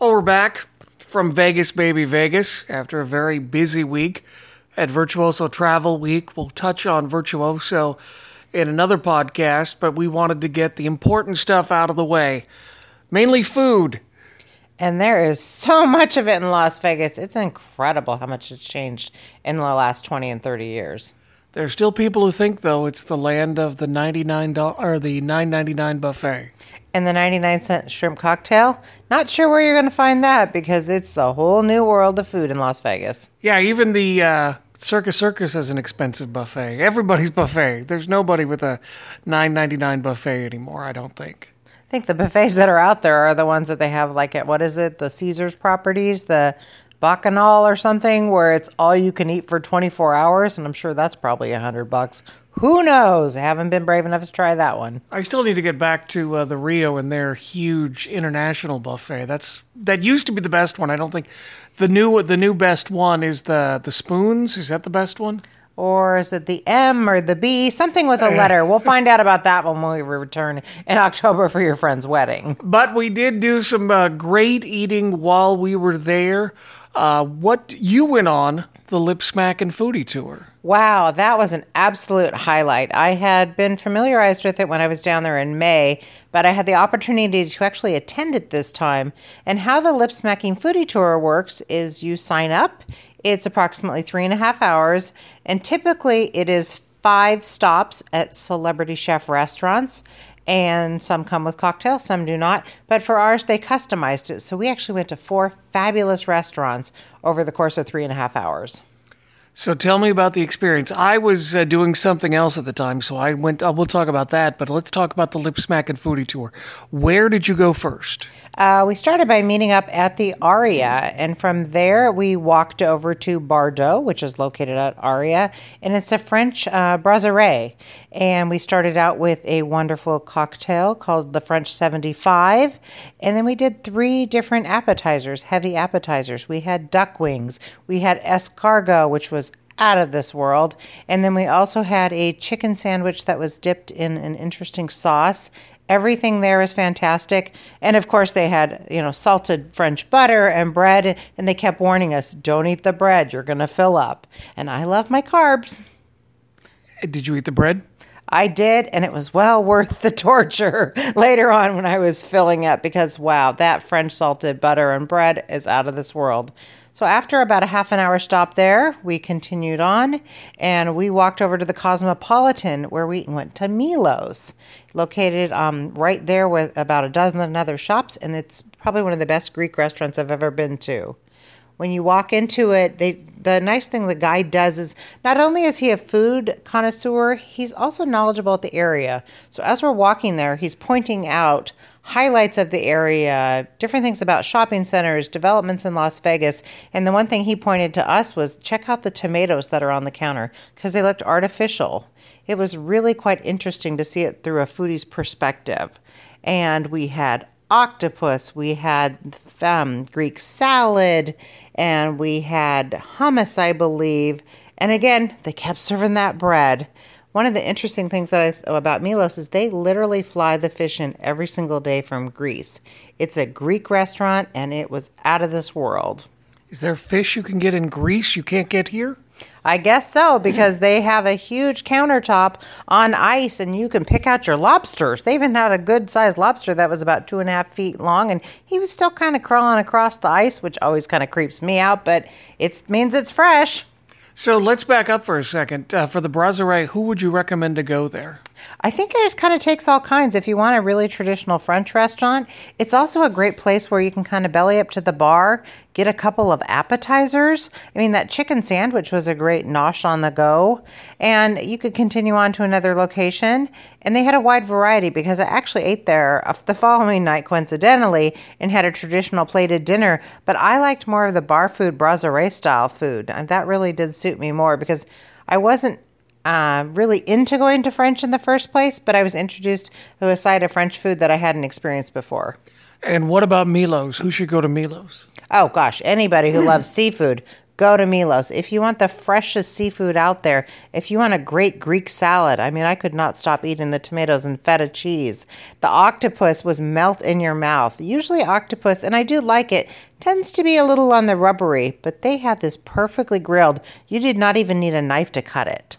Well, we're back from Vegas, baby Vegas, after a very busy week at Virtuoso Travel Week. We'll touch on Virtuoso in another podcast, but we wanted to get the important stuff out of the way mainly food. And there is so much of it in Las Vegas. It's incredible how much it's changed in the last 20 and 30 years. There are still people who think though it's the land of the $99 or the 9.99 buffet. And the 99 cent shrimp cocktail, not sure where you're going to find that because it's the whole new world of food in Las Vegas. Yeah, even the uh, Circus Circus has an expensive buffet. Everybody's buffet. There's nobody with a 9.99 buffet anymore, I don't think. I think the buffets that are out there are the ones that they have, like at what is it, the Caesars properties, the Bacchanal or something, where it's all you can eat for 24 hours, and I'm sure that's probably a hundred bucks. Who knows? I haven't been brave enough to try that one. I still need to get back to uh, the Rio and their huge international buffet. That's that used to be the best one. I don't think the new the new best one is the the spoons. Is that the best one? Or is it the M or the B? Something with a letter. We'll find out about that when we return in October for your friend's wedding. But we did do some uh, great eating while we were there. Uh, what you went on the Lip Smacking Foodie tour? Wow, that was an absolute highlight. I had been familiarized with it when I was down there in May, but I had the opportunity to actually attend it this time. And how the Lip Smacking Foodie Tour works is you sign up, it's approximately three and a half hours, and typically it is five stops at celebrity chef restaurants. And some come with cocktails, some do not. But for ours, they customized it. So we actually went to four fabulous restaurants over the course of three and a half hours. So tell me about the experience. I was uh, doing something else at the time, so I went. Uh, we'll talk about that, but let's talk about the Lip Smacking Foodie tour. Where did you go first? Uh, we started by meeting up at the Aria, and from there we walked over to Bardot, which is located at Aria, and it's a French uh, brasserie. And we started out with a wonderful cocktail called the French 75, and then we did three different appetizers, heavy appetizers. We had duck wings, we had escargot, which was out of this world. And then we also had a chicken sandwich that was dipped in an interesting sauce Everything there is fantastic. And of course, they had, you know, salted French butter and bread. And they kept warning us don't eat the bread, you're going to fill up. And I love my carbs. Did you eat the bread? I did, and it was well worth the torture later on when I was filling up because, wow, that French salted butter and bread is out of this world. So after about a half an hour stop there, we continued on and we walked over to the Cosmopolitan where we went to Milos, located um, right there with about a dozen other shops, and it's probably one of the best Greek restaurants I've ever been to. When you walk into it, they the nice thing the guide does is not only is he a food connoisseur, he's also knowledgeable at the area. So as we're walking there, he's pointing out highlights of the area, different things about shopping centers, developments in Las Vegas. And the one thing he pointed to us was check out the tomatoes that are on the counter because they looked artificial. It was really quite interesting to see it through a foodie's perspective. And we had octopus, we had um, Greek salad, and we had hummus, I believe. And again, they kept serving that bread. One of the interesting things that I about Milos is they literally fly the fish in every single day from Greece. It's a Greek restaurant and it was out of this world. Is there fish you can get in Greece you can't get here? I guess so, because they have a huge countertop on ice and you can pick out your lobsters. They even had a good sized lobster that was about two and a half feet long and he was still kind of crawling across the ice, which always kind of creeps me out, but it means it's fresh. So let's back up for a second. Uh, for the brasserie, who would you recommend to go there? I think it just kind of takes all kinds. If you want a really traditional French restaurant, it's also a great place where you can kind of belly up to the bar, get a couple of appetizers. I mean, that chicken sandwich was a great nosh on the go. And you could continue on to another location. And they had a wide variety because I actually ate there the following night, coincidentally, and had a traditional plated dinner. But I liked more of the bar food, brasserie style food. And that really did suit me more because I wasn't uh, really into going to French in the first place, but I was introduced to a side of French food that I hadn't experienced before. And what about Milos? Who should go to Milos? Oh gosh, anybody who loves seafood, go to Milos. If you want the freshest seafood out there, if you want a great Greek salad, I mean, I could not stop eating the tomatoes and feta cheese. The octopus was melt in your mouth. Usually, octopus, and I do like it, tends to be a little on the rubbery, but they had this perfectly grilled. You did not even need a knife to cut it.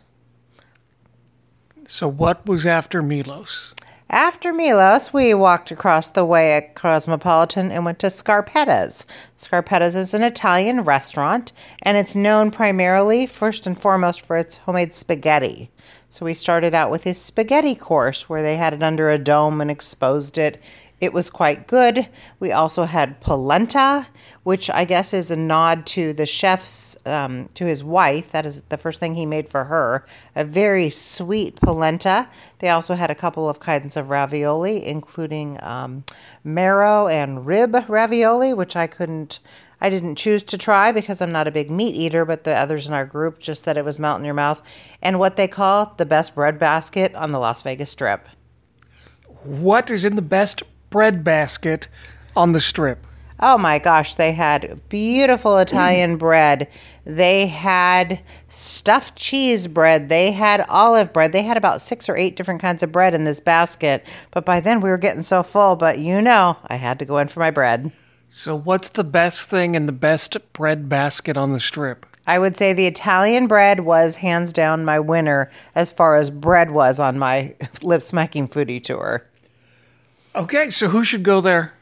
So, what was after Milos? After Milos, we walked across the way at Cosmopolitan and went to Scarpetta's. Scarpetta's is an Italian restaurant, and it's known primarily, first and foremost, for its homemade spaghetti. So we started out with a spaghetti course, where they had it under a dome and exposed it. It was quite good. We also had polenta, which I guess is a nod to the chef's, um, to his wife. That is the first thing he made for her. A very sweet polenta. They also had a couple of kinds of ravioli, including um, marrow and rib ravioli, which I couldn't. I didn't choose to try because I'm not a big meat eater, but the others in our group just said it was melt in your mouth. And what they call the best bread basket on the Las Vegas Strip. What is in the best bread basket on the strip? Oh my gosh, they had beautiful Italian bread. They had stuffed cheese bread. They had olive bread. They had about six or eight different kinds of bread in this basket. But by then we were getting so full, but you know, I had to go in for my bread. So, what's the best thing in the best bread basket on the strip? I would say the Italian bread was hands down my winner as far as bread was on my lip smacking foodie tour. Okay, so who should go there?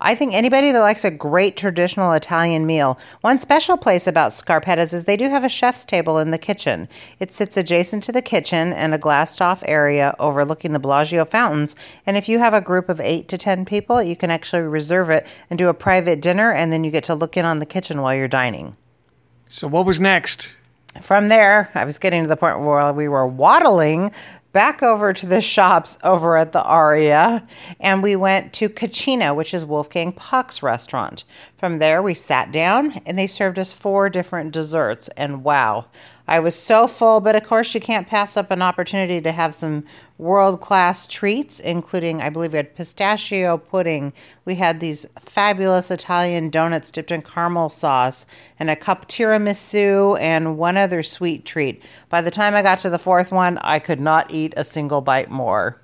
I think anybody that likes a great traditional Italian meal. One special place about Scarpetta's is they do have a chef's table in the kitchen. It sits adjacent to the kitchen and a glassed off area overlooking the Bellagio fountains. And if you have a group of eight to ten people, you can actually reserve it and do a private dinner, and then you get to look in on the kitchen while you're dining. So, what was next? From there, I was getting to the point where we were waddling back over to the shops over at the Aria, and we went to Cucina, which is Wolfgang Puck's restaurant. From there, we sat down, and they served us four different desserts, and wow. I was so full, but of course, you can't pass up an opportunity to have some world class treats, including, I believe, we had pistachio pudding. We had these fabulous Italian donuts dipped in caramel sauce, and a cup tiramisu, and one other sweet treat. By the time I got to the fourth one, I could not eat a single bite more.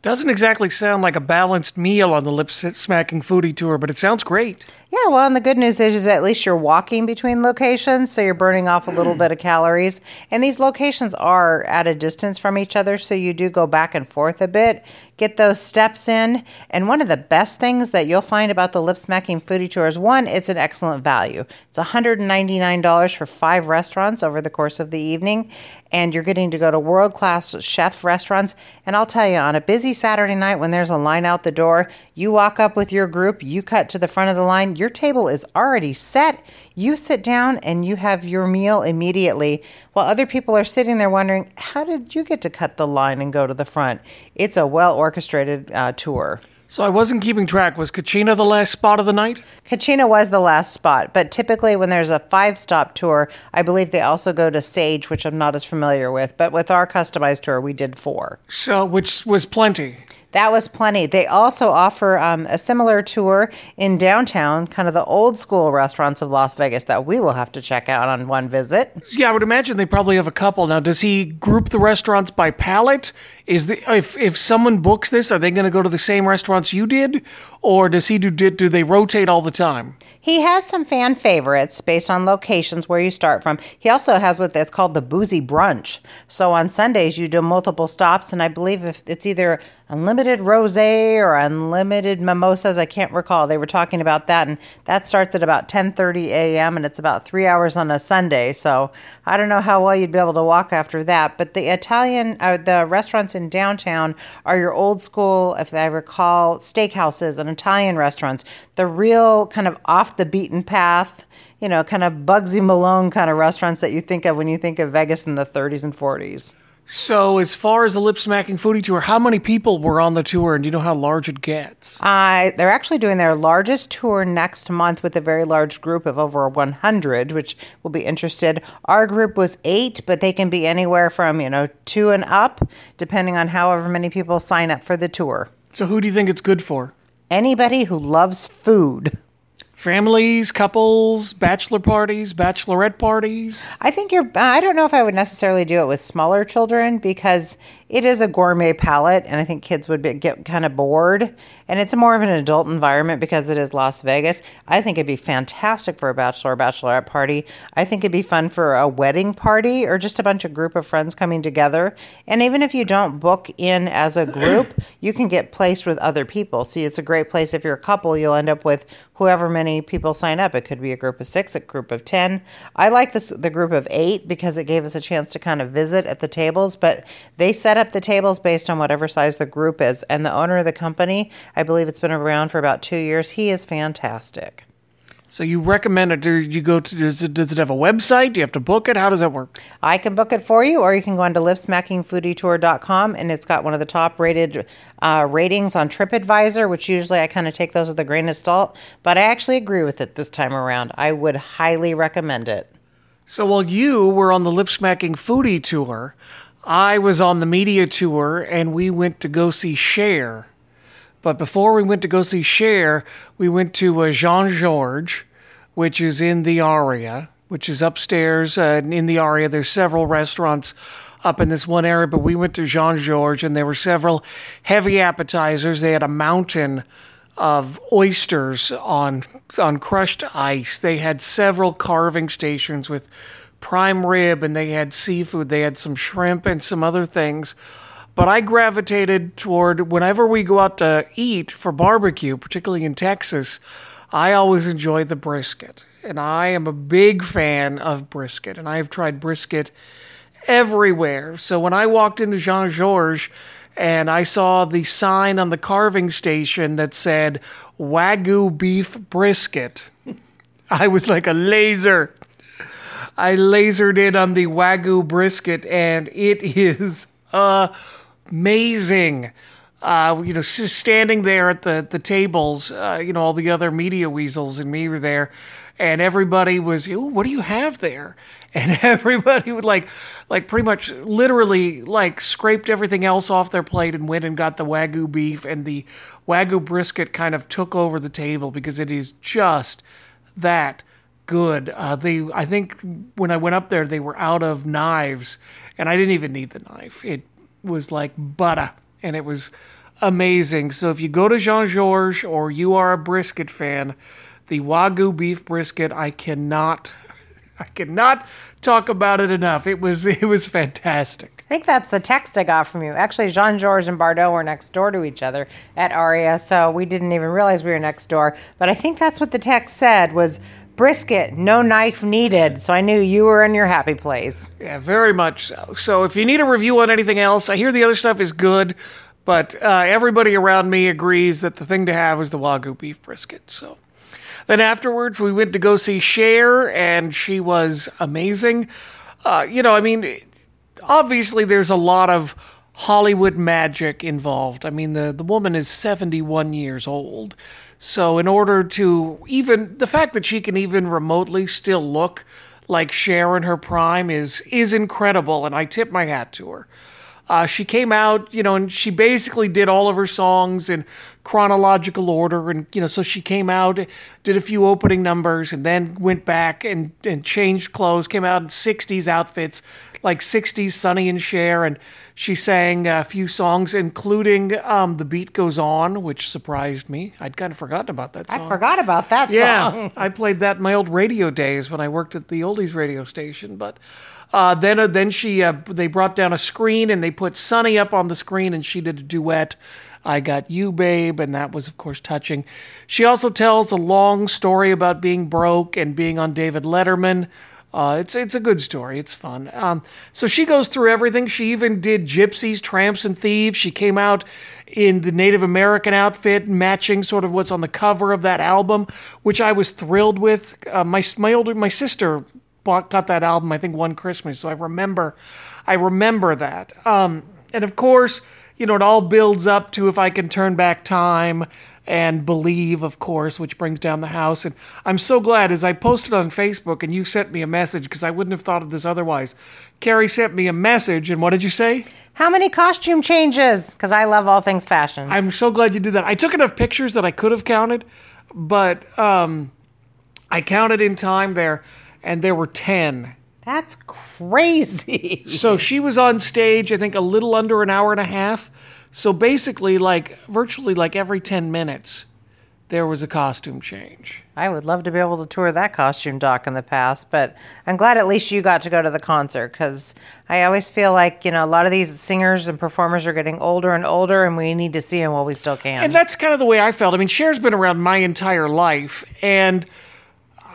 Doesn't exactly sound like a balanced meal on the lip smacking foodie tour, but it sounds great. Yeah, well, and the good news is, is at least you're walking between locations, so you're burning off a little bit of calories. And these locations are at a distance from each other, so you do go back and forth a bit, get those steps in. And one of the best things that you'll find about the lip smacking foodie tours, one, it's an excellent value. It's $199 for five restaurants over the course of the evening, and you're getting to go to world class chef restaurants. And I'll tell you, on a busy Saturday night when there's a line out the door, you walk up with your group, you cut to the front of the line, your table is already set. You sit down and you have your meal immediately while other people are sitting there wondering, how did you get to cut the line and go to the front? It's a well orchestrated uh, tour. So I wasn't keeping track. Was Cucina the last spot of the night? Cucina was the last spot, but typically when there's a five stop tour, I believe they also go to Sage, which I'm not as familiar with. But with our customized tour, we did four. So, which was plenty. That was plenty. They also offer um, a similar tour in downtown, kind of the old school restaurants of Las Vegas that we will have to check out on one visit. Yeah, I would imagine they probably have a couple. Now, does he group the restaurants by palate? Is the if if someone books this, are they going to go to the same restaurants you did, or does he do do they rotate all the time? He has some fan favorites based on locations where you start from. He also has what it's called the boozy brunch. So on Sundays you do multiple stops, and I believe if it's either unlimited rosé or unlimited mimosas, I can't recall. They were talking about that, and that starts at about 10:30 a.m. and it's about three hours on a Sunday. So I don't know how well you'd be able to walk after that. But the Italian, uh, the restaurants in downtown are your old school, if I recall, steakhouses and Italian restaurants. The real kind of off the beaten path, you know, kind of Bugsy Malone kind of restaurants that you think of when you think of Vegas in the 30s and 40s. So, as far as the lip smacking foodie tour, how many people were on the tour, and do you know how large it gets? Uh, they're actually doing their largest tour next month with a very large group of over 100, which will be interested. Our group was eight, but they can be anywhere from you know two and up, depending on however many people sign up for the tour. So, who do you think it's good for? Anybody who loves food. Families, couples, bachelor parties, bachelorette parties. I think you're. I don't know if I would necessarily do it with smaller children because it is a gourmet palate, and I think kids would be, get kind of bored. And it's more of an adult environment because it is Las Vegas. I think it'd be fantastic for a bachelor or bachelorette party. I think it'd be fun for a wedding party or just a bunch of group of friends coming together. And even if you don't book in as a group, you can get placed with other people. See, it's a great place if you're a couple. You'll end up with whoever many people sign up. It could be a group of six, a group of ten. I like this the group of eight because it gave us a chance to kind of visit at the tables. But they set up the tables based on whatever size the group is. And the owner of the company, I believe it's been around for about two years. He is fantastic. So you recommend it? Do you go to? Does it, does it have a website? Do you have to book it? How does that work? I can book it for you, or you can go on to lipsmackingfoodietour.com, and it's got one of the top rated uh, ratings on TripAdvisor, which usually I kind of take those with a grain of salt, but I actually agree with it this time around. I would highly recommend it. So while you were on the lip smacking foodie tour, I was on the media tour, and we went to go see Cher. But before we went to go see Cher, we went to uh, Jean Georges, which is in the Aria, which is upstairs uh, in the Aria. There's several restaurants up in this one area, but we went to Jean Georges, and there were several heavy appetizers. They had a mountain of oysters on on crushed ice. They had several carving stations with prime rib, and they had seafood. They had some shrimp and some other things but I gravitated toward whenever we go out to eat for barbecue, particularly in Texas, I always enjoy the brisket. And I am a big fan of brisket, and I have tried brisket everywhere. So when I walked into Jean Georges and I saw the sign on the carving station that said Wagyu beef brisket, I was like a laser. I lasered in on the Wagyu brisket, and it is amazing. Uh, you know, standing there at the the tables, uh, you know, all the other media weasels and me were there, and everybody was, "What do you have there?" And everybody would like, like pretty much, literally, like scraped everything else off their plate and went and got the wagyu beef, and the wagyu brisket kind of took over the table because it is just that good. Uh, they, I think, when I went up there, they were out of knives, and I didn't even need the knife. It was like butter, and it was amazing. So if you go to Jean Georges or you are a brisket fan, the Wagyu beef brisket, I cannot, I cannot talk about it enough. It was it was fantastic. I think that's the text I got from you. Actually, Jean Georges and Bardot were next door to each other at Aria, so we didn't even realize we were next door. But I think that's what the text said was brisket, no knife needed. So I knew you were in your happy place. Yeah, very much so. So if you need a review on anything else, I hear the other stuff is good, but uh, everybody around me agrees that the thing to have is the Wagyu beef brisket. So then afterwards, we went to go see Cher, and she was amazing. Uh, you know, I mean, obviously, there's a lot of Hollywood magic involved. I mean, the, the woman is 71 years old. So, in order to even the fact that she can even remotely still look like Cher in her prime is is incredible, and I tip my hat to her. Uh, she came out, you know, and she basically did all of her songs in chronological order, and you know, so she came out, did a few opening numbers, and then went back and and changed clothes, came out in '60s outfits, like '60s Sonny and Cher, and she sang a few songs, including um, "The Beat Goes On," which surprised me. I'd kind of forgotten about that song. I forgot about that yeah, song. I played that in my old radio days when I worked at the oldies radio station. But uh, then, uh, then she uh, they brought down a screen and they put Sonny up on the screen, and she did a duet. I got you, babe, and that was, of course, touching. She also tells a long story about being broke and being on David Letterman. Uh, it's it's a good story. It's fun. Um, so she goes through everything. She even did gypsies, tramps, and thieves. She came out in the Native American outfit, matching sort of what's on the cover of that album, which I was thrilled with. Uh, my my older my sister bought got that album I think one Christmas, so I remember I remember that. Um, and of course, you know it all builds up to if I can turn back time and believe, of course, which brings down the house. And I'm so glad as I posted on Facebook and you sent me a message because I wouldn't have thought of this otherwise. Carrie sent me a message, and what did you say? How many costume changes? Because I love all things fashion. I'm so glad you did that. I took enough pictures that I could have counted, but um, I counted in time there, and there were 10. That's crazy. So she was on stage, I think, a little under an hour and a half. So basically, like virtually like every 10 minutes, there was a costume change. I would love to be able to tour that costume doc in the past, but I'm glad at least you got to go to the concert because I always feel like, you know, a lot of these singers and performers are getting older and older and we need to see them while we still can. And that's kind of the way I felt. I mean, Cher's been around my entire life, and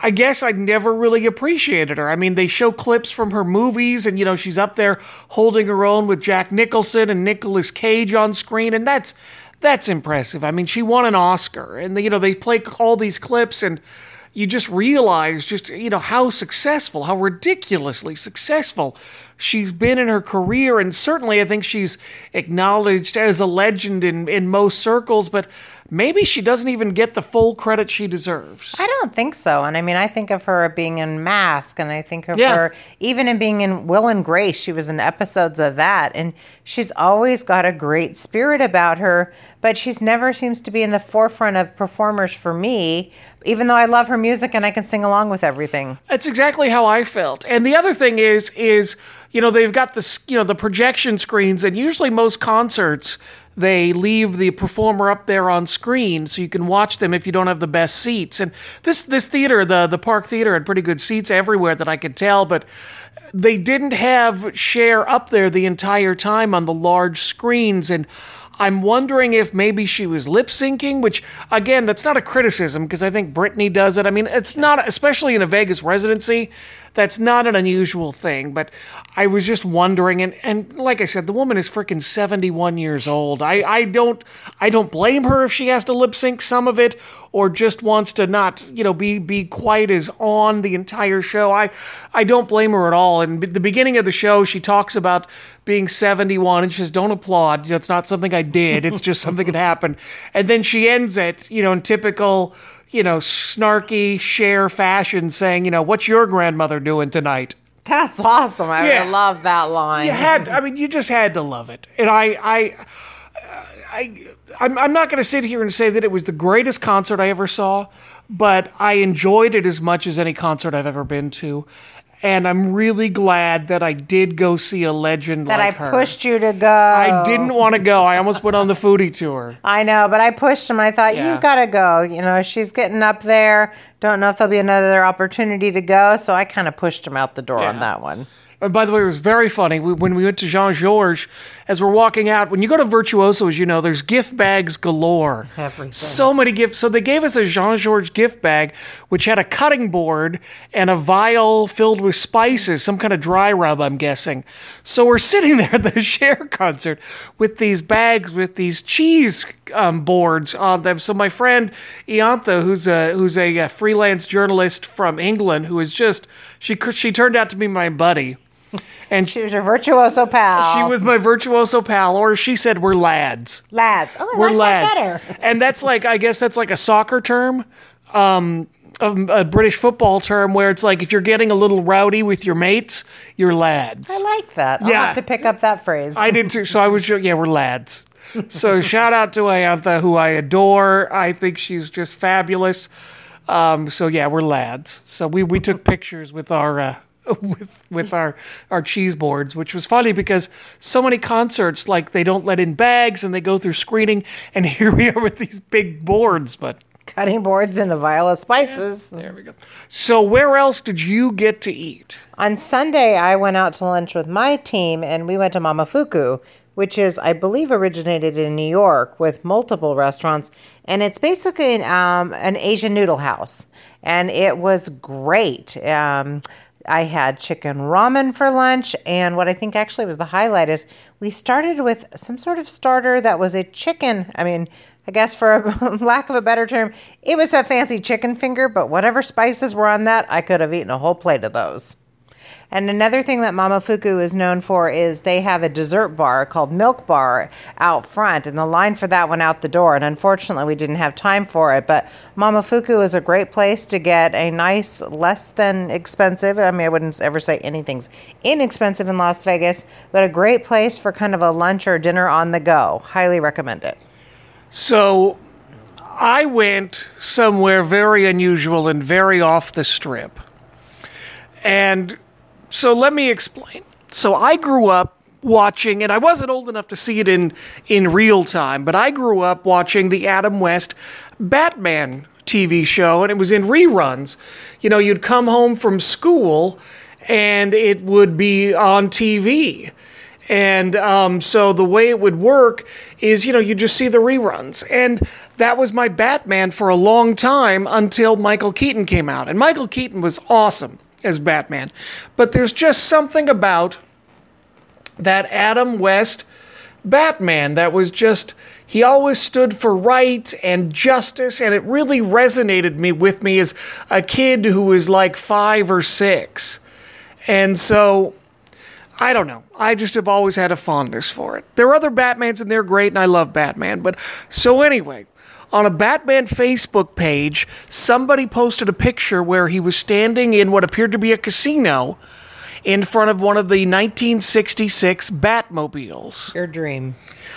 I guess I never really appreciated her. I mean, they show clips from her movies, and you know, she's up there holding her own with Jack Nicholson and Nicolas Cage on screen, and that's that's impressive. I mean, she won an Oscar, and you know, they play all these clips, and you just realize just you know how successful, how ridiculously successful she's been in her career, and certainly I think she's acknowledged as a legend in in most circles, but maybe she doesn't even get the full credit she deserves. I don't think so. And I mean, I think of her being in Mask, and I think of Yeah. her even in being in Will and Grace. She was in episodes of that, and she's always got a great spirit about her. But she's never seems to be in the forefront of performers for me, even though I love her music and I can sing along with everything. That's exactly how I felt. And the other thing is, is you know they've got the you know the projection screens, and usually most concerts they leave the performer up there on screen so you can watch them if you don't have the best seats. And this this theater, the the Park Theater, had pretty good seats everywhere that I could tell, but they didn't have Cher up there the entire time on the large screens and. I'm wondering if maybe she was lip syncing, which again, that's not a criticism because I think Britney does it. I mean, it's not, especially in a Vegas residency, that's not an unusual thing. But I was just wondering, and, and like I said, the woman is freaking 71 years old. I, I don't I don't blame her if she has to lip sync some of it or just wants to not, you know, be be quite as on the entire show. I I don't blame her at all. And the beginning of the show, she talks about being 71 and she says, Don't applaud. You know, it's not something I did. It's just something that happened. And then she ends it, you know, in typical, you know, snarky Cher fashion saying, you know, what's your grandmother doing tonight? That's awesome. I Yeah. love that line. You had, I mean, you just had to love it. And I, I, I, I'm, I'm not going to sit here and say that it was the greatest concert I ever saw, but I enjoyed it as much as any concert I've ever been to. And I'm really glad that I did go see a legend that like I her. pushed you to go. I didn't want to go. I almost went on the foodie tour. I know, but I pushed him. I thought Yeah. you've got to go. You know, she's getting up there. Don't know if there'll be another opportunity to go. So I kind of pushed him out the door on that one. And by the way, it was very funny. We, when we went to Jean Georges, as we're walking out, when you go to Virtuoso, as you know, there's gift bags galore. Everything. So many gifts. So they gave us a Jean Georges gift bag, which had a cutting board and a vial filled with spices, some kind of dry rub, I'm guessing. So we're sitting there at the Cher concert with these bags with these cheese um, boards on them. So my friend Iantha, who's a who's a, uh freelance journalist from England, who is just she she turned out to be my buddy. And She was your virtuoso pal. she was my virtuoso pal, or she said we're lads. lads. Oh, I We're like lads. that better. And that's like, I guess that's like a soccer term, um, a, a British football term where it's like if you're getting a little rowdy with your mates, you're lads. I like that. I'll have to pick up that phrase. I did too. So I was, yeah, we're lads. So shout out to Ayantha, who I adore. I think she's just fabulous. Um, so yeah, we're lads. So we, we took pictures with our uh, with with our our cheese boards, which was funny because so many concerts like they don't let in bags and they go through screening, and here we are with these big boards. But Cutting boards in a vial of spices. there we go. So where else did you get to eat? On Sunday, I went out to lunch with my team and we went to Momofuku, which is, I believe, originated in New York with multiple restaurants. And it's basically an, um, an Asian noodle house. And it was great. Um, I had chicken ramen for lunch. And what I think actually was the highlight is we started with some sort of starter that was a chicken. I mean, I guess for a lack of a better term, it was a fancy chicken finger, but whatever spices were on that, I could have eaten a whole plate of those. And another thing that Momofuku is known for is they have a dessert bar called Milk Bar out front, and the line for that went out the door. And unfortunately, we didn't have time for it. But Momofuku is a great place to get a nice, less than expensive. I mean, I wouldn't ever say anything's inexpensive in Las Vegas, but a great place for kind of a lunch or dinner on the go. Highly recommend it. So I went somewhere very unusual and very off the strip. And so let me explain. So I grew up watching, and I wasn't old enough to see it in, in real time, but I grew up watching the Adam West Batman TV show, and it was in reruns. You know, you'd come home from school and it would be on TV. And um, so the way it would work is, you know, you just see the reruns. And that was my Batman for a long time until Michael Keaton came out. And Michael Keaton was awesome as Batman. But there's just something about that Adam West Batman that was just he always stood for right and justice and it really resonated me with me as a kid who was like 5 or 6. And so I don't know. I just have always had a fondness for it. There are other Batmans and they're great and I love Batman, but so anyway, on a Batman Facebook page, somebody posted a picture where he was standing in what appeared to be a casino in front of one of the 1966 Batmobiles. Your dream.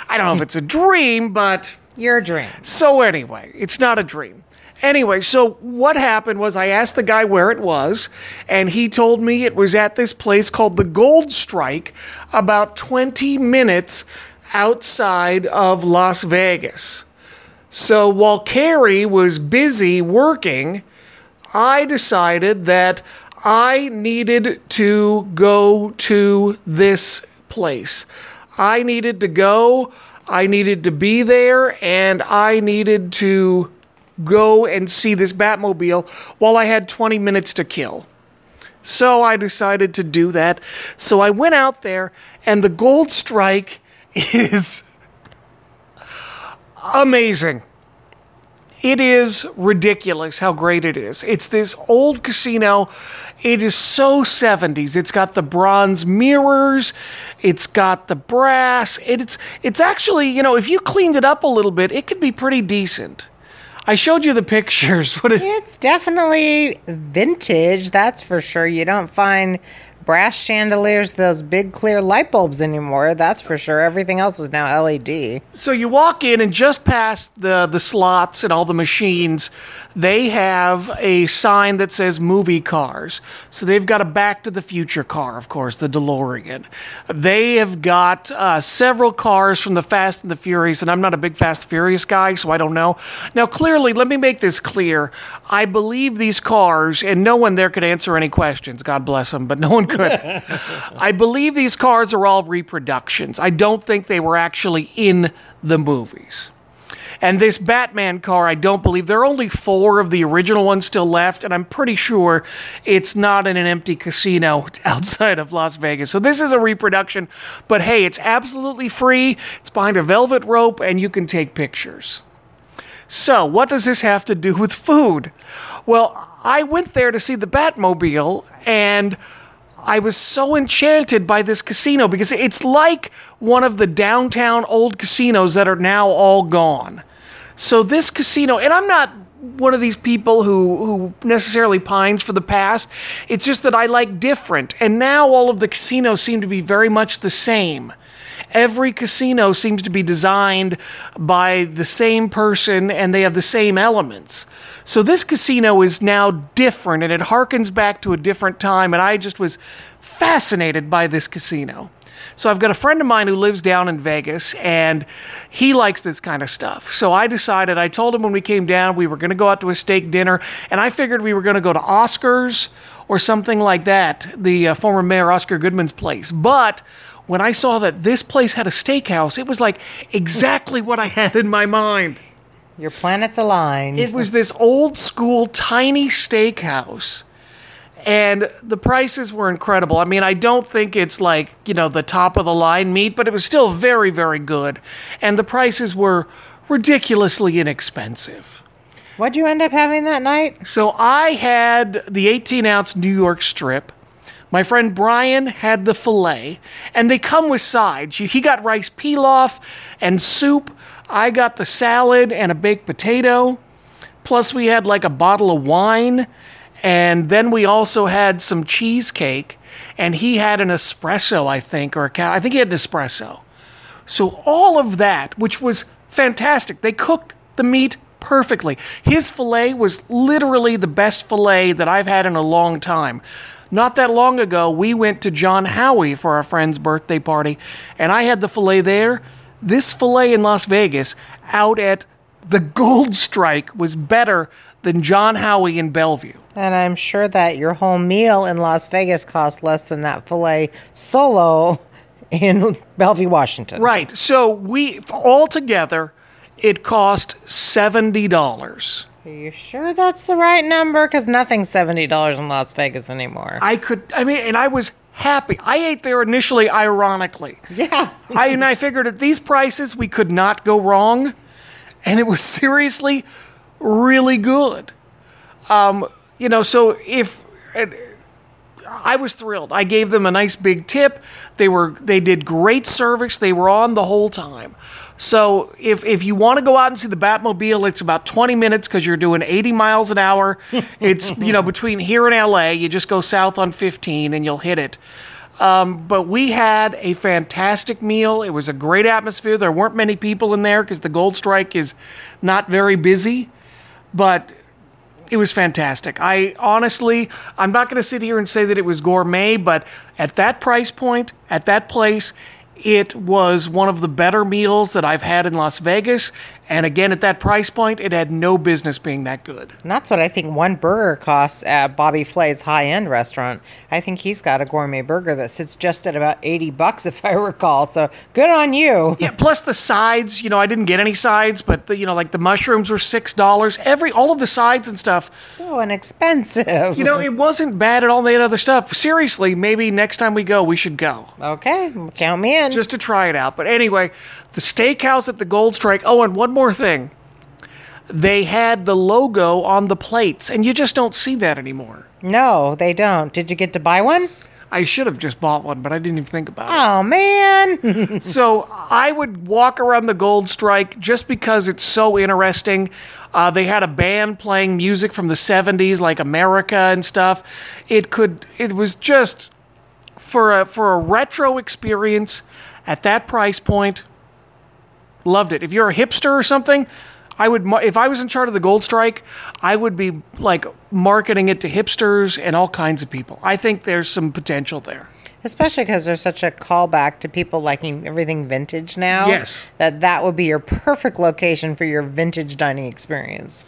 I don't know if it's a dream, but Your dream. so anyway, it's not a dream. Anyway, so what happened was I asked the guy where it was, and he told me it was at this place called the Gold Strike, about 20 minutes outside of Las Vegas. So while Carrie was busy working, I decided that I needed to go to this place. I needed to go, I needed to be there, and I needed to go and see this Batmobile while I had 20 minutes to kill. So I decided to do that. So I went out there, and the Gold Strike is amazing. It is ridiculous how great it is. It's this old casino. It is so 70s. It's got the bronze mirrors, it's got the brass. It's it's actually, you know, if you cleaned it up a little bit, it could be pretty decent. I showed you the pictures. What it, It's definitely vintage, that's for sure. You don't find brass chandeliers, those big clear light bulbs anymore, that's for sure. Everything else is now LED. So you walk in and just past the the slots and all the machines, they have a sign that says movie cars. So they've got a Back to the Future car, of course, the DeLorean. They have got uh, several cars from the Fast and the Furious, and I'm not a big Fast and Furious guy, so I don't know. Now, clearly, let me make this clear. I believe these cars, and no one there could answer any questions. God bless them, but no one could. I believe these cars are all reproductions. I don't think they were actually in the movies. And this Batman car, I don't believe there are only four of the original ones still left, and I'm pretty sure it's not in an empty casino outside of Las Vegas. So this is a reproduction, but hey, it's absolutely free. It's behind a velvet rope, and you can take pictures. So, what does this have to do with food? Well, I went there to see the Batmobile, and I was so enchanted by this casino because it's like one of the downtown old casinos that are now all gone. So this casino, and I'm not one of these people who who necessarily pines for the past. It's just that I like different. And now all of the casinos seem to be very much the same. Every casino seems to be designed by the same person and they have the same elements. So this casino is now different and it harkens back to a different time. And I just was fascinated by this casino. So I've got a friend of mine who lives down in Vegas and he likes this kind of stuff. So I decided, I told him when we came down, we were going to go out to a steak dinner and I figured we were going to go to Oscars or something like that, the uh, former mayor Oscar Goodman's place. But when I saw that this place had a steakhouse, it was like exactly what I had in my mind. Your planets aligned. It was this old school tiny steakhouse. And the prices were incredible. I mean, I don't think it's like, you know, the top of the line meat, but it was still very, very good. And the prices were ridiculously inexpensive. What'd you end up having that night? So I had the 18 ounce New York strip. My friend Brian had the filet, and they come with sides. He got rice pilaf and soup. I got the salad and a baked potato. Plus, we had like a bottle of wine. And then we also had some cheesecake. And he had an espresso, I think, or a cow. I think he had an espresso. So all of that, which was fantastic, they cooked the meat perfectly. His filet was literally the best filet that I've had in a long time. Not that long ago, we went to John Howie for our friend's birthday party, and I had the filet there. This filet in Las Vegas out at the Gold Strike was better than John Howie in Bellevue. And I'm sure that your whole meal in Las Vegas cost less than that filet solo in Bellevue, Washington. Right. So we all together, it cost seventy dollars. Are you sure that's the right number? Because nothing's seventy dollars in Las Vegas anymore. I could. I mean, and I was happy. I ate there initially, ironically. yeah. I and I figured at these prices we could not go wrong, and it was seriously really good. Um, you know, so if I was thrilled, I gave them a nice big tip. They were they did great service. They were on the whole time. So if if you want to go out and see the Batmobile, it's about 20 minutes because you're doing 80 miles an hour. It's you know between here and LA. You just go south on 15 and you'll hit it. Um, but we had a fantastic meal. It was a great atmosphere. There weren't many people in there because the Gold Strike is not very busy, but it was fantastic. I honestly, I'm not going to sit here and say that it was gourmet, but at that price point, at that place, it was one of the better meals that I've had in Las Vegas. And again, at that price point, it had no business being that good. And that's what I think one burger costs at Bobby Flay's high end restaurant. I think he's got a gourmet burger that sits just at about 80 bucks, if I recall. So good on you. Yeah, plus the sides, you know, I didn't get any sides, but the, you know, like the mushrooms were $6. Every, all of the sides and stuff. So inexpensive. You know, it wasn't bad at all the other stuff. Seriously, maybe next time we go, we should go. Okay, count me in. Just to try it out. But anyway, the steakhouse at the Gold Strike. Oh, and one more thing. They had the logo on the plates, and you just don't see that anymore. no, they don't. Did you get to buy one? I should have just bought one, but I didn't even think about it. Oh, man. So I would walk around the Gold Strike just because it's so interesting. Uh, they had a band playing music from the 70s, like America and stuff. It could, it was just for a, for a retro experience at that price point. Loved it. If you're a hipster or something, I would. If I was in charge of the Gold Strike, I would be like marketing it to hipsters and all kinds of people. I think there's some potential there. Especially because there's such a callback to people liking everything vintage now. Yes. That that would be your perfect location for your vintage dining experience.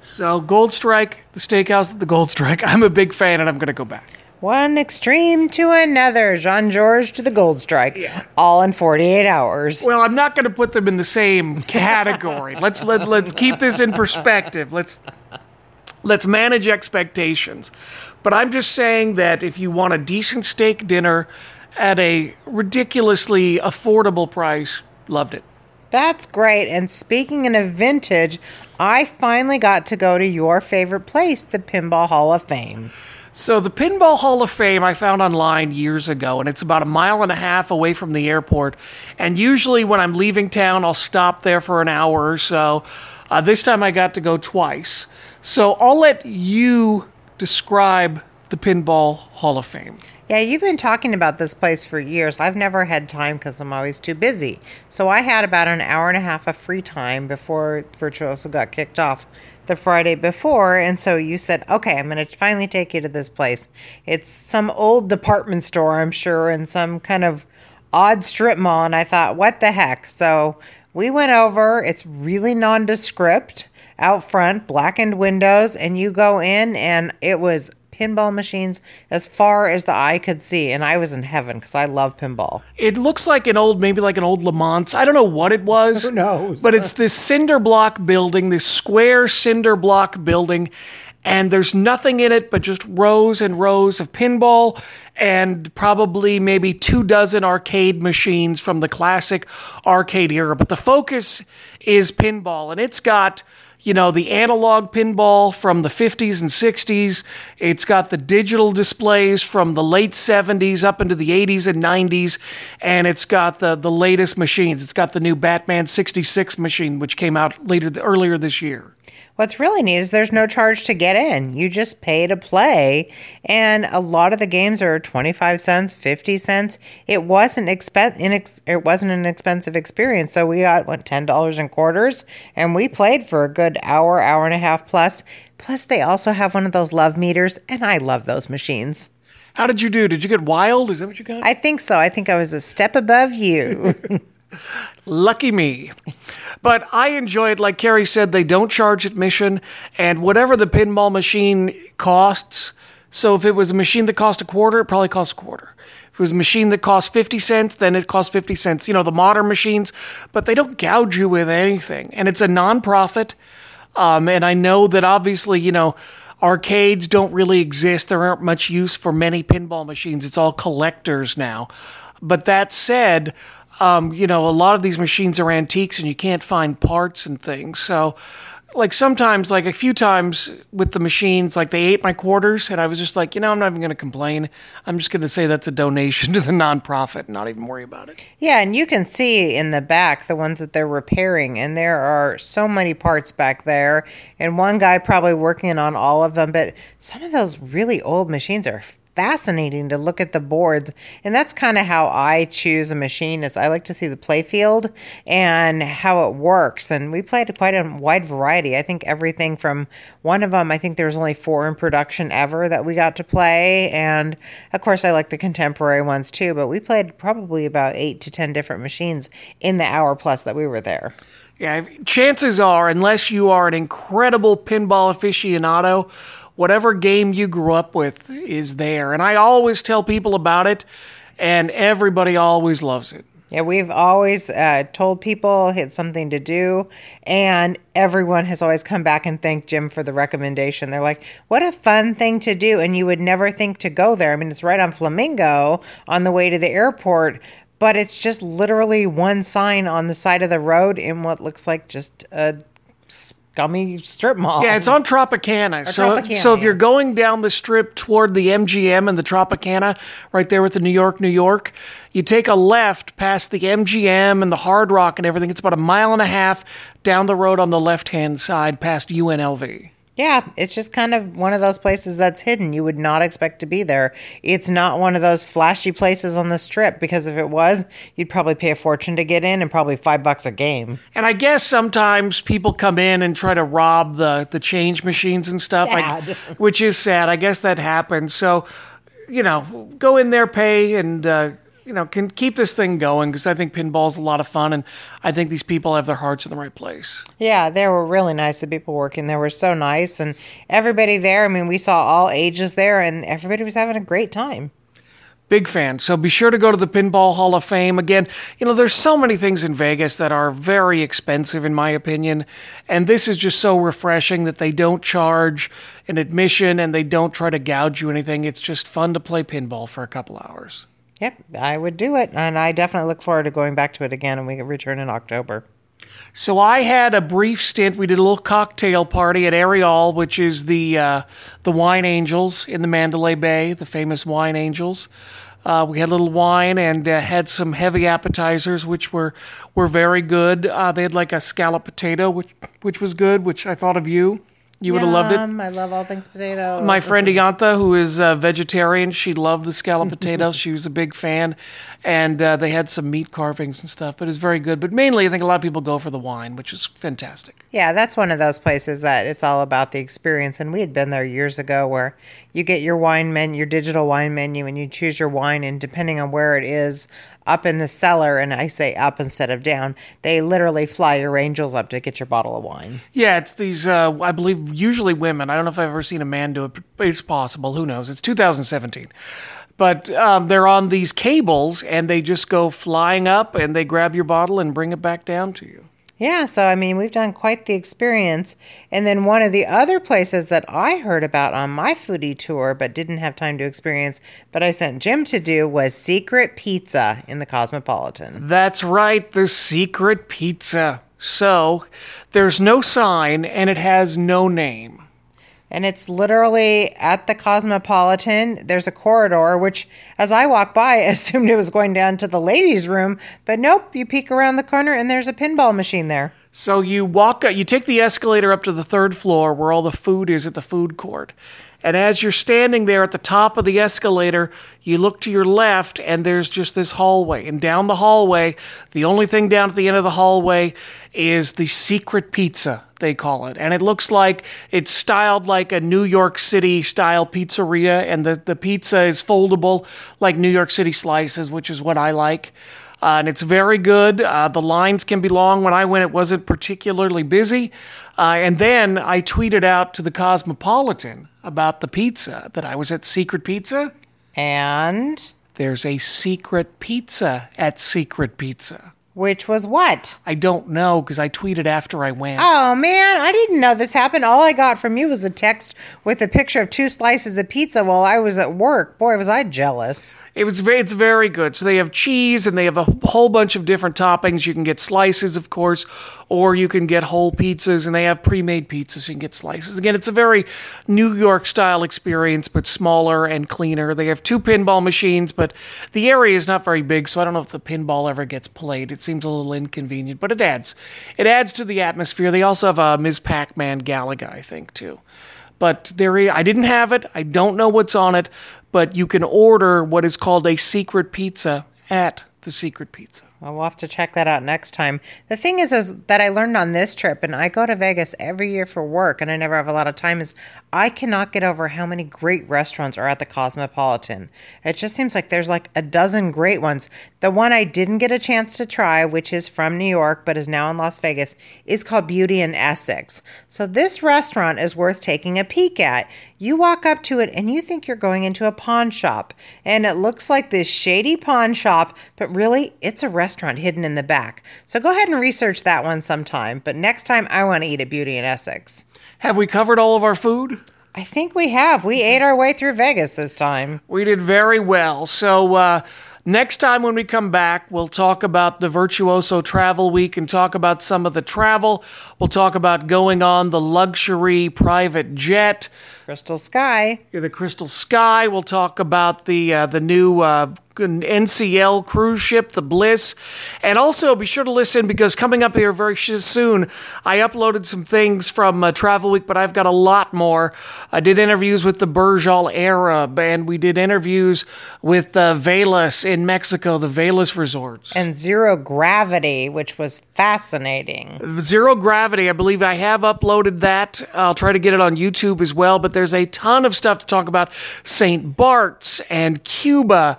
So Gold Strike, the steakhouse at the Gold Strike. I'm a big fan, and I'm going to go back. One extreme to another. Jean Georges to the Gold Strike. All in 48 hours. Well, I'm not going to put them in the same category. let's let, let's keep this in perspective. Let's let's manage expectations. But I'm just saying that if you want a decent steak dinner at a ridiculously affordable price, loved it. That's great. And speaking in a vintage, I finally got to go to your favorite place, the Pinball Hall of Fame. So the Pinball Hall of Fame I found online years ago, and it's about a mile and a half away from the airport. And usually when I'm leaving town, I'll stop there for an hour or so. Uh, this time I got to go twice. So I'll let you describe the Pinball Hall of Fame. Yeah, you've been talking about this place for years. I've never had time because I'm always too busy. So I had about an hour and a half of free time before Virtuoso got kicked off the Friday before. And so you said, okay, I'm going to finally take you to this place. It's some old department store, I'm sure, and some kind of odd strip mall. And I thought, what the heck? So we went over. It's really nondescript out front, blackened windows, and you go in, and it was pinball machines as far as the eye could see. And I was in heaven because I love pinball. It looks like an old, maybe like an old Lamont. I don't know what it was. Who knows? But it's this cinder block building, this square cinder block building, and there's nothing in it but just rows and rows of pinball and probably maybe two dozen arcade machines from the classic arcade era. But the focus is pinball, and it's got you know, the analog pinball from the 50s and 60s. It's got the digital displays from the late 70s up into the 80s and 90s. And it's got the, the latest machines. It's got the new Batman 66 machine, which came out later earlier this year. What's really neat is there's no charge to get in. You just pay to play. And a lot of the games are 25 cents, 50 cents. It wasn't expen- inex- it wasn't an expensive experience. So we got what $10 in quarters and we played for a good hour, hour and a half plus. Plus they also have one of those love meters and I love those machines. How did you do? Did you get wild? Is that what you got? I think so. I think I was a step above you. Lucky me. But I enjoy it. Like Carrie said, they don't charge admission, and whatever the pinball machine costs. So if it was a machine that cost a quarter, it probably cost a quarter. If it was a machine that cost 50 cents, then it cost 50 cents. You know, the modern machines, but they don't gouge you with anything. And it's a nonprofit. Um, and I know that obviously, you know, arcades don't really exist. There aren't much use for many pinball machines. It's all collectors now. But that said, um, you know, a lot of these machines are antiques and you can't find parts and things. So, like sometimes, like a few times with the machines, like they ate my quarters, and I was just like, you know, I'm not even going to complain. I'm just going to say that's a donation to the nonprofit and not even worry about it. Yeah, and you can see in the back the ones that they're repairing, and there are so many parts back there, and one guy probably working on all of them. But some of those really old machines are fascinating to look at the boards and that's kind of how i choose a machine is i like to see the playfield and how it works and we played quite a wide variety. I think everything from one of them i think there's only four in production ever that we got to play and of course i like the contemporary ones too but we played probably about eight to ten different machines in the hour plus that we were there. Yeah, chances are, unless you are an incredible pinball aficionado, whatever game you grew up with is there. And I always tell people about it, and everybody always loves it. Yeah, we've always uh, told people it's something to do, and everyone has always come back and thanked Jim for the recommendation. They're like, "What a fun thing to do!" And you would never think to go there. I mean, it's right on Flamingo on the way to the airport, but it's just literally one sign on the side of the road in what looks like just a scummy strip mall. Yeah, it's on Tropicana. So, Tropicana, so if you're going down the strip toward the MGM and the Tropicana, right there with the New York, New York, you take a left past the MGM and the Hard Rock and everything. It's about a mile and a half down the road on the left hand side past UNLV. Yeah, it's just kind of one of those places that's hidden. You would not expect to be there. It's not one of those flashy places on the strip because if it was, you'd probably pay a fortune to get in and probably five bucks a game. And I guess sometimes people come in and try to rob the, the change machines and stuff, I- which is sad. I guess that happens. So, you know, go in there, pay, and, uh, you know, can keep this thing going because I think pinball's a lot of fun and I think these people have their hearts in the right place. Yeah, they were really nice. The people working there were so nice, and everybody there. I mean, we saw all ages there, and everybody was having a great time. Big fan. So be sure to go to the Pinball Hall of Fame. Again, you know, there's so many things in Vegas that are very expensive, in my opinion. And this is just so refreshing that they don't charge an admission and they don't try to gouge you anything. It's just fun to play pinball for a couple hours. Yep, I would do it, and I definitely look forward to going back to it again, and we can return in October. So I had a brief stint. We did a little cocktail party at Aureole, which is the uh, the Wine Angels in the Mandalay Bay, the famous Wine Angels. Uh, we had a little wine and uh, had some heavy appetizers, which were were very good. Uh, they had like a scallop potato, which which was good. Which I thought of you. You would have loved it. Yum, I love all things potato. My friend Iantha, who is a vegetarian, she loved the scallop potatoes. She was a big fan, and uh, they had some meat carvings and stuff. But it's very good. But mainly, I think a lot of people go for the wine, which is fantastic. Yeah, that's one of those places that it's all about the experience. And we had been there years ago where you get your wine menu, your digital wine menu, and you choose your wine. And depending on where it is up in the cellar, and I say up instead of down, they literally fly your angels up to get your bottle of wine. Yeah, it's these. Uh, I believe usually women. I don't know if I've ever seen a man do it, but it's possible. Who knows? It's 2017. But um, they're on these cables, and they just go flying up, and they grab your bottle and bring it back down to you. Yeah, so I mean, we've done quite the experience. And then one of the other places that I heard about on my foodie tour but didn't have time to experience, but I sent Jim to do was Secret Pizza in the Cosmopolitan. That's right, the secret pizza. So there's no sign, and it has no name. And it's literally at the Cosmopolitan. There's a corridor, which, as I walked by, I assumed it was going down to the ladies' room. But nope, you peek around the corner and there's a pinball machine there. So you walk, you take the escalator up to the third floor where all the food is at the food court. And as you're standing there at the top of the escalator, you look to your left and there's just this hallway. And down the hallway, the only thing down at the end of the hallway is the secret pizza, they call it. And it looks like it's styled like a New York City style pizzeria. And the, the pizza is foldable like New York City slices, which is what I like. Uh, and it's very good. Uh, the lines can be long. When I went, it wasn't particularly busy. Uh, and then I tweeted out to the Cosmopolitan about the pizza that I was at Secret Pizza. And There's a secret pizza at Secret Pizza. Which was what? I don't know because I tweeted after I went. Oh man, I didn't know this happened. All I got from you was a text with a picture of two slices of pizza while I was at work. Boy, was I jealous. It was very, it's very good. So they have cheese and they have a whole bunch of different toppings. You can get slices, of course, or you can get whole pizzas, and they have pre-made pizzas. So you can get slices. Again, it's a very New York style experience, but smaller and cleaner. They have two pinball machines, but the area is not very big, so I don't know if the pinball ever gets played. It seems a little inconvenient, but it adds it adds to the atmosphere. They also have a Ms. Pac-Man Galaga, I think, too. But there, I didn't have it. I don't know what's on it, but you can order what is called a secret pizza at the secret pizza. We'll have to check that out next time. The thing is, is that I learned on this trip, and I go to Vegas every year for work, and I never have a lot of time. Is I cannot get over how many great restaurants are at the Cosmopolitan. It just seems like there's like a dozen great ones. The one I didn't get a chance to try, which is from New York but is now in Las Vegas, is called Beauty & Essex. So this restaurant is worth taking a peek at. You walk up to it and you think you're going into a pawn shop, and it looks like this shady pawn shop, but really it's a restaurant hidden in the back. So go ahead and research that one sometime. But next time I want to eat at Beauty & Essex. Have we covered all of our food? I think we have. We ate our way through Vegas this time. We did very well. So, uh, next time when we come back, we'll talk about the Virtuoso Travel Week and talk about some of the travel. We'll talk about going on the luxury private jet, Crystal Skye. the Crystal Skye. We'll talk about the uh, the new uh, NCL cruise ship, the Bliss. And also be sure to listen because coming up here very soon, I uploaded some things from uh, Travel Week, but I've got a lot more. I did interviews with the Burj Al Arab, and we did interviews with uh, Velas in Mexico, the Velas resorts. And Zero Gravity, which was fascinating. Zero Gravity, I believe I have uploaded that. I'll try to get it on YouTube as well, but there's a ton of stuff to talk about St. Bart's and Cuba.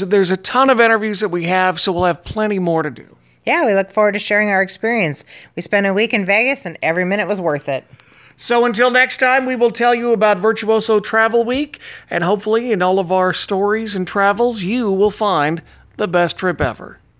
There's there's a ton of interviews that we have, so we'll have plenty more to do. Yeah, we look forward to sharing our experience. We spent a week in Vegas and every minute was worth it. So until next time, we will tell you about Virtuoso Travel Week, and hopefully in all of our stories and travels, you will find the best trip ever.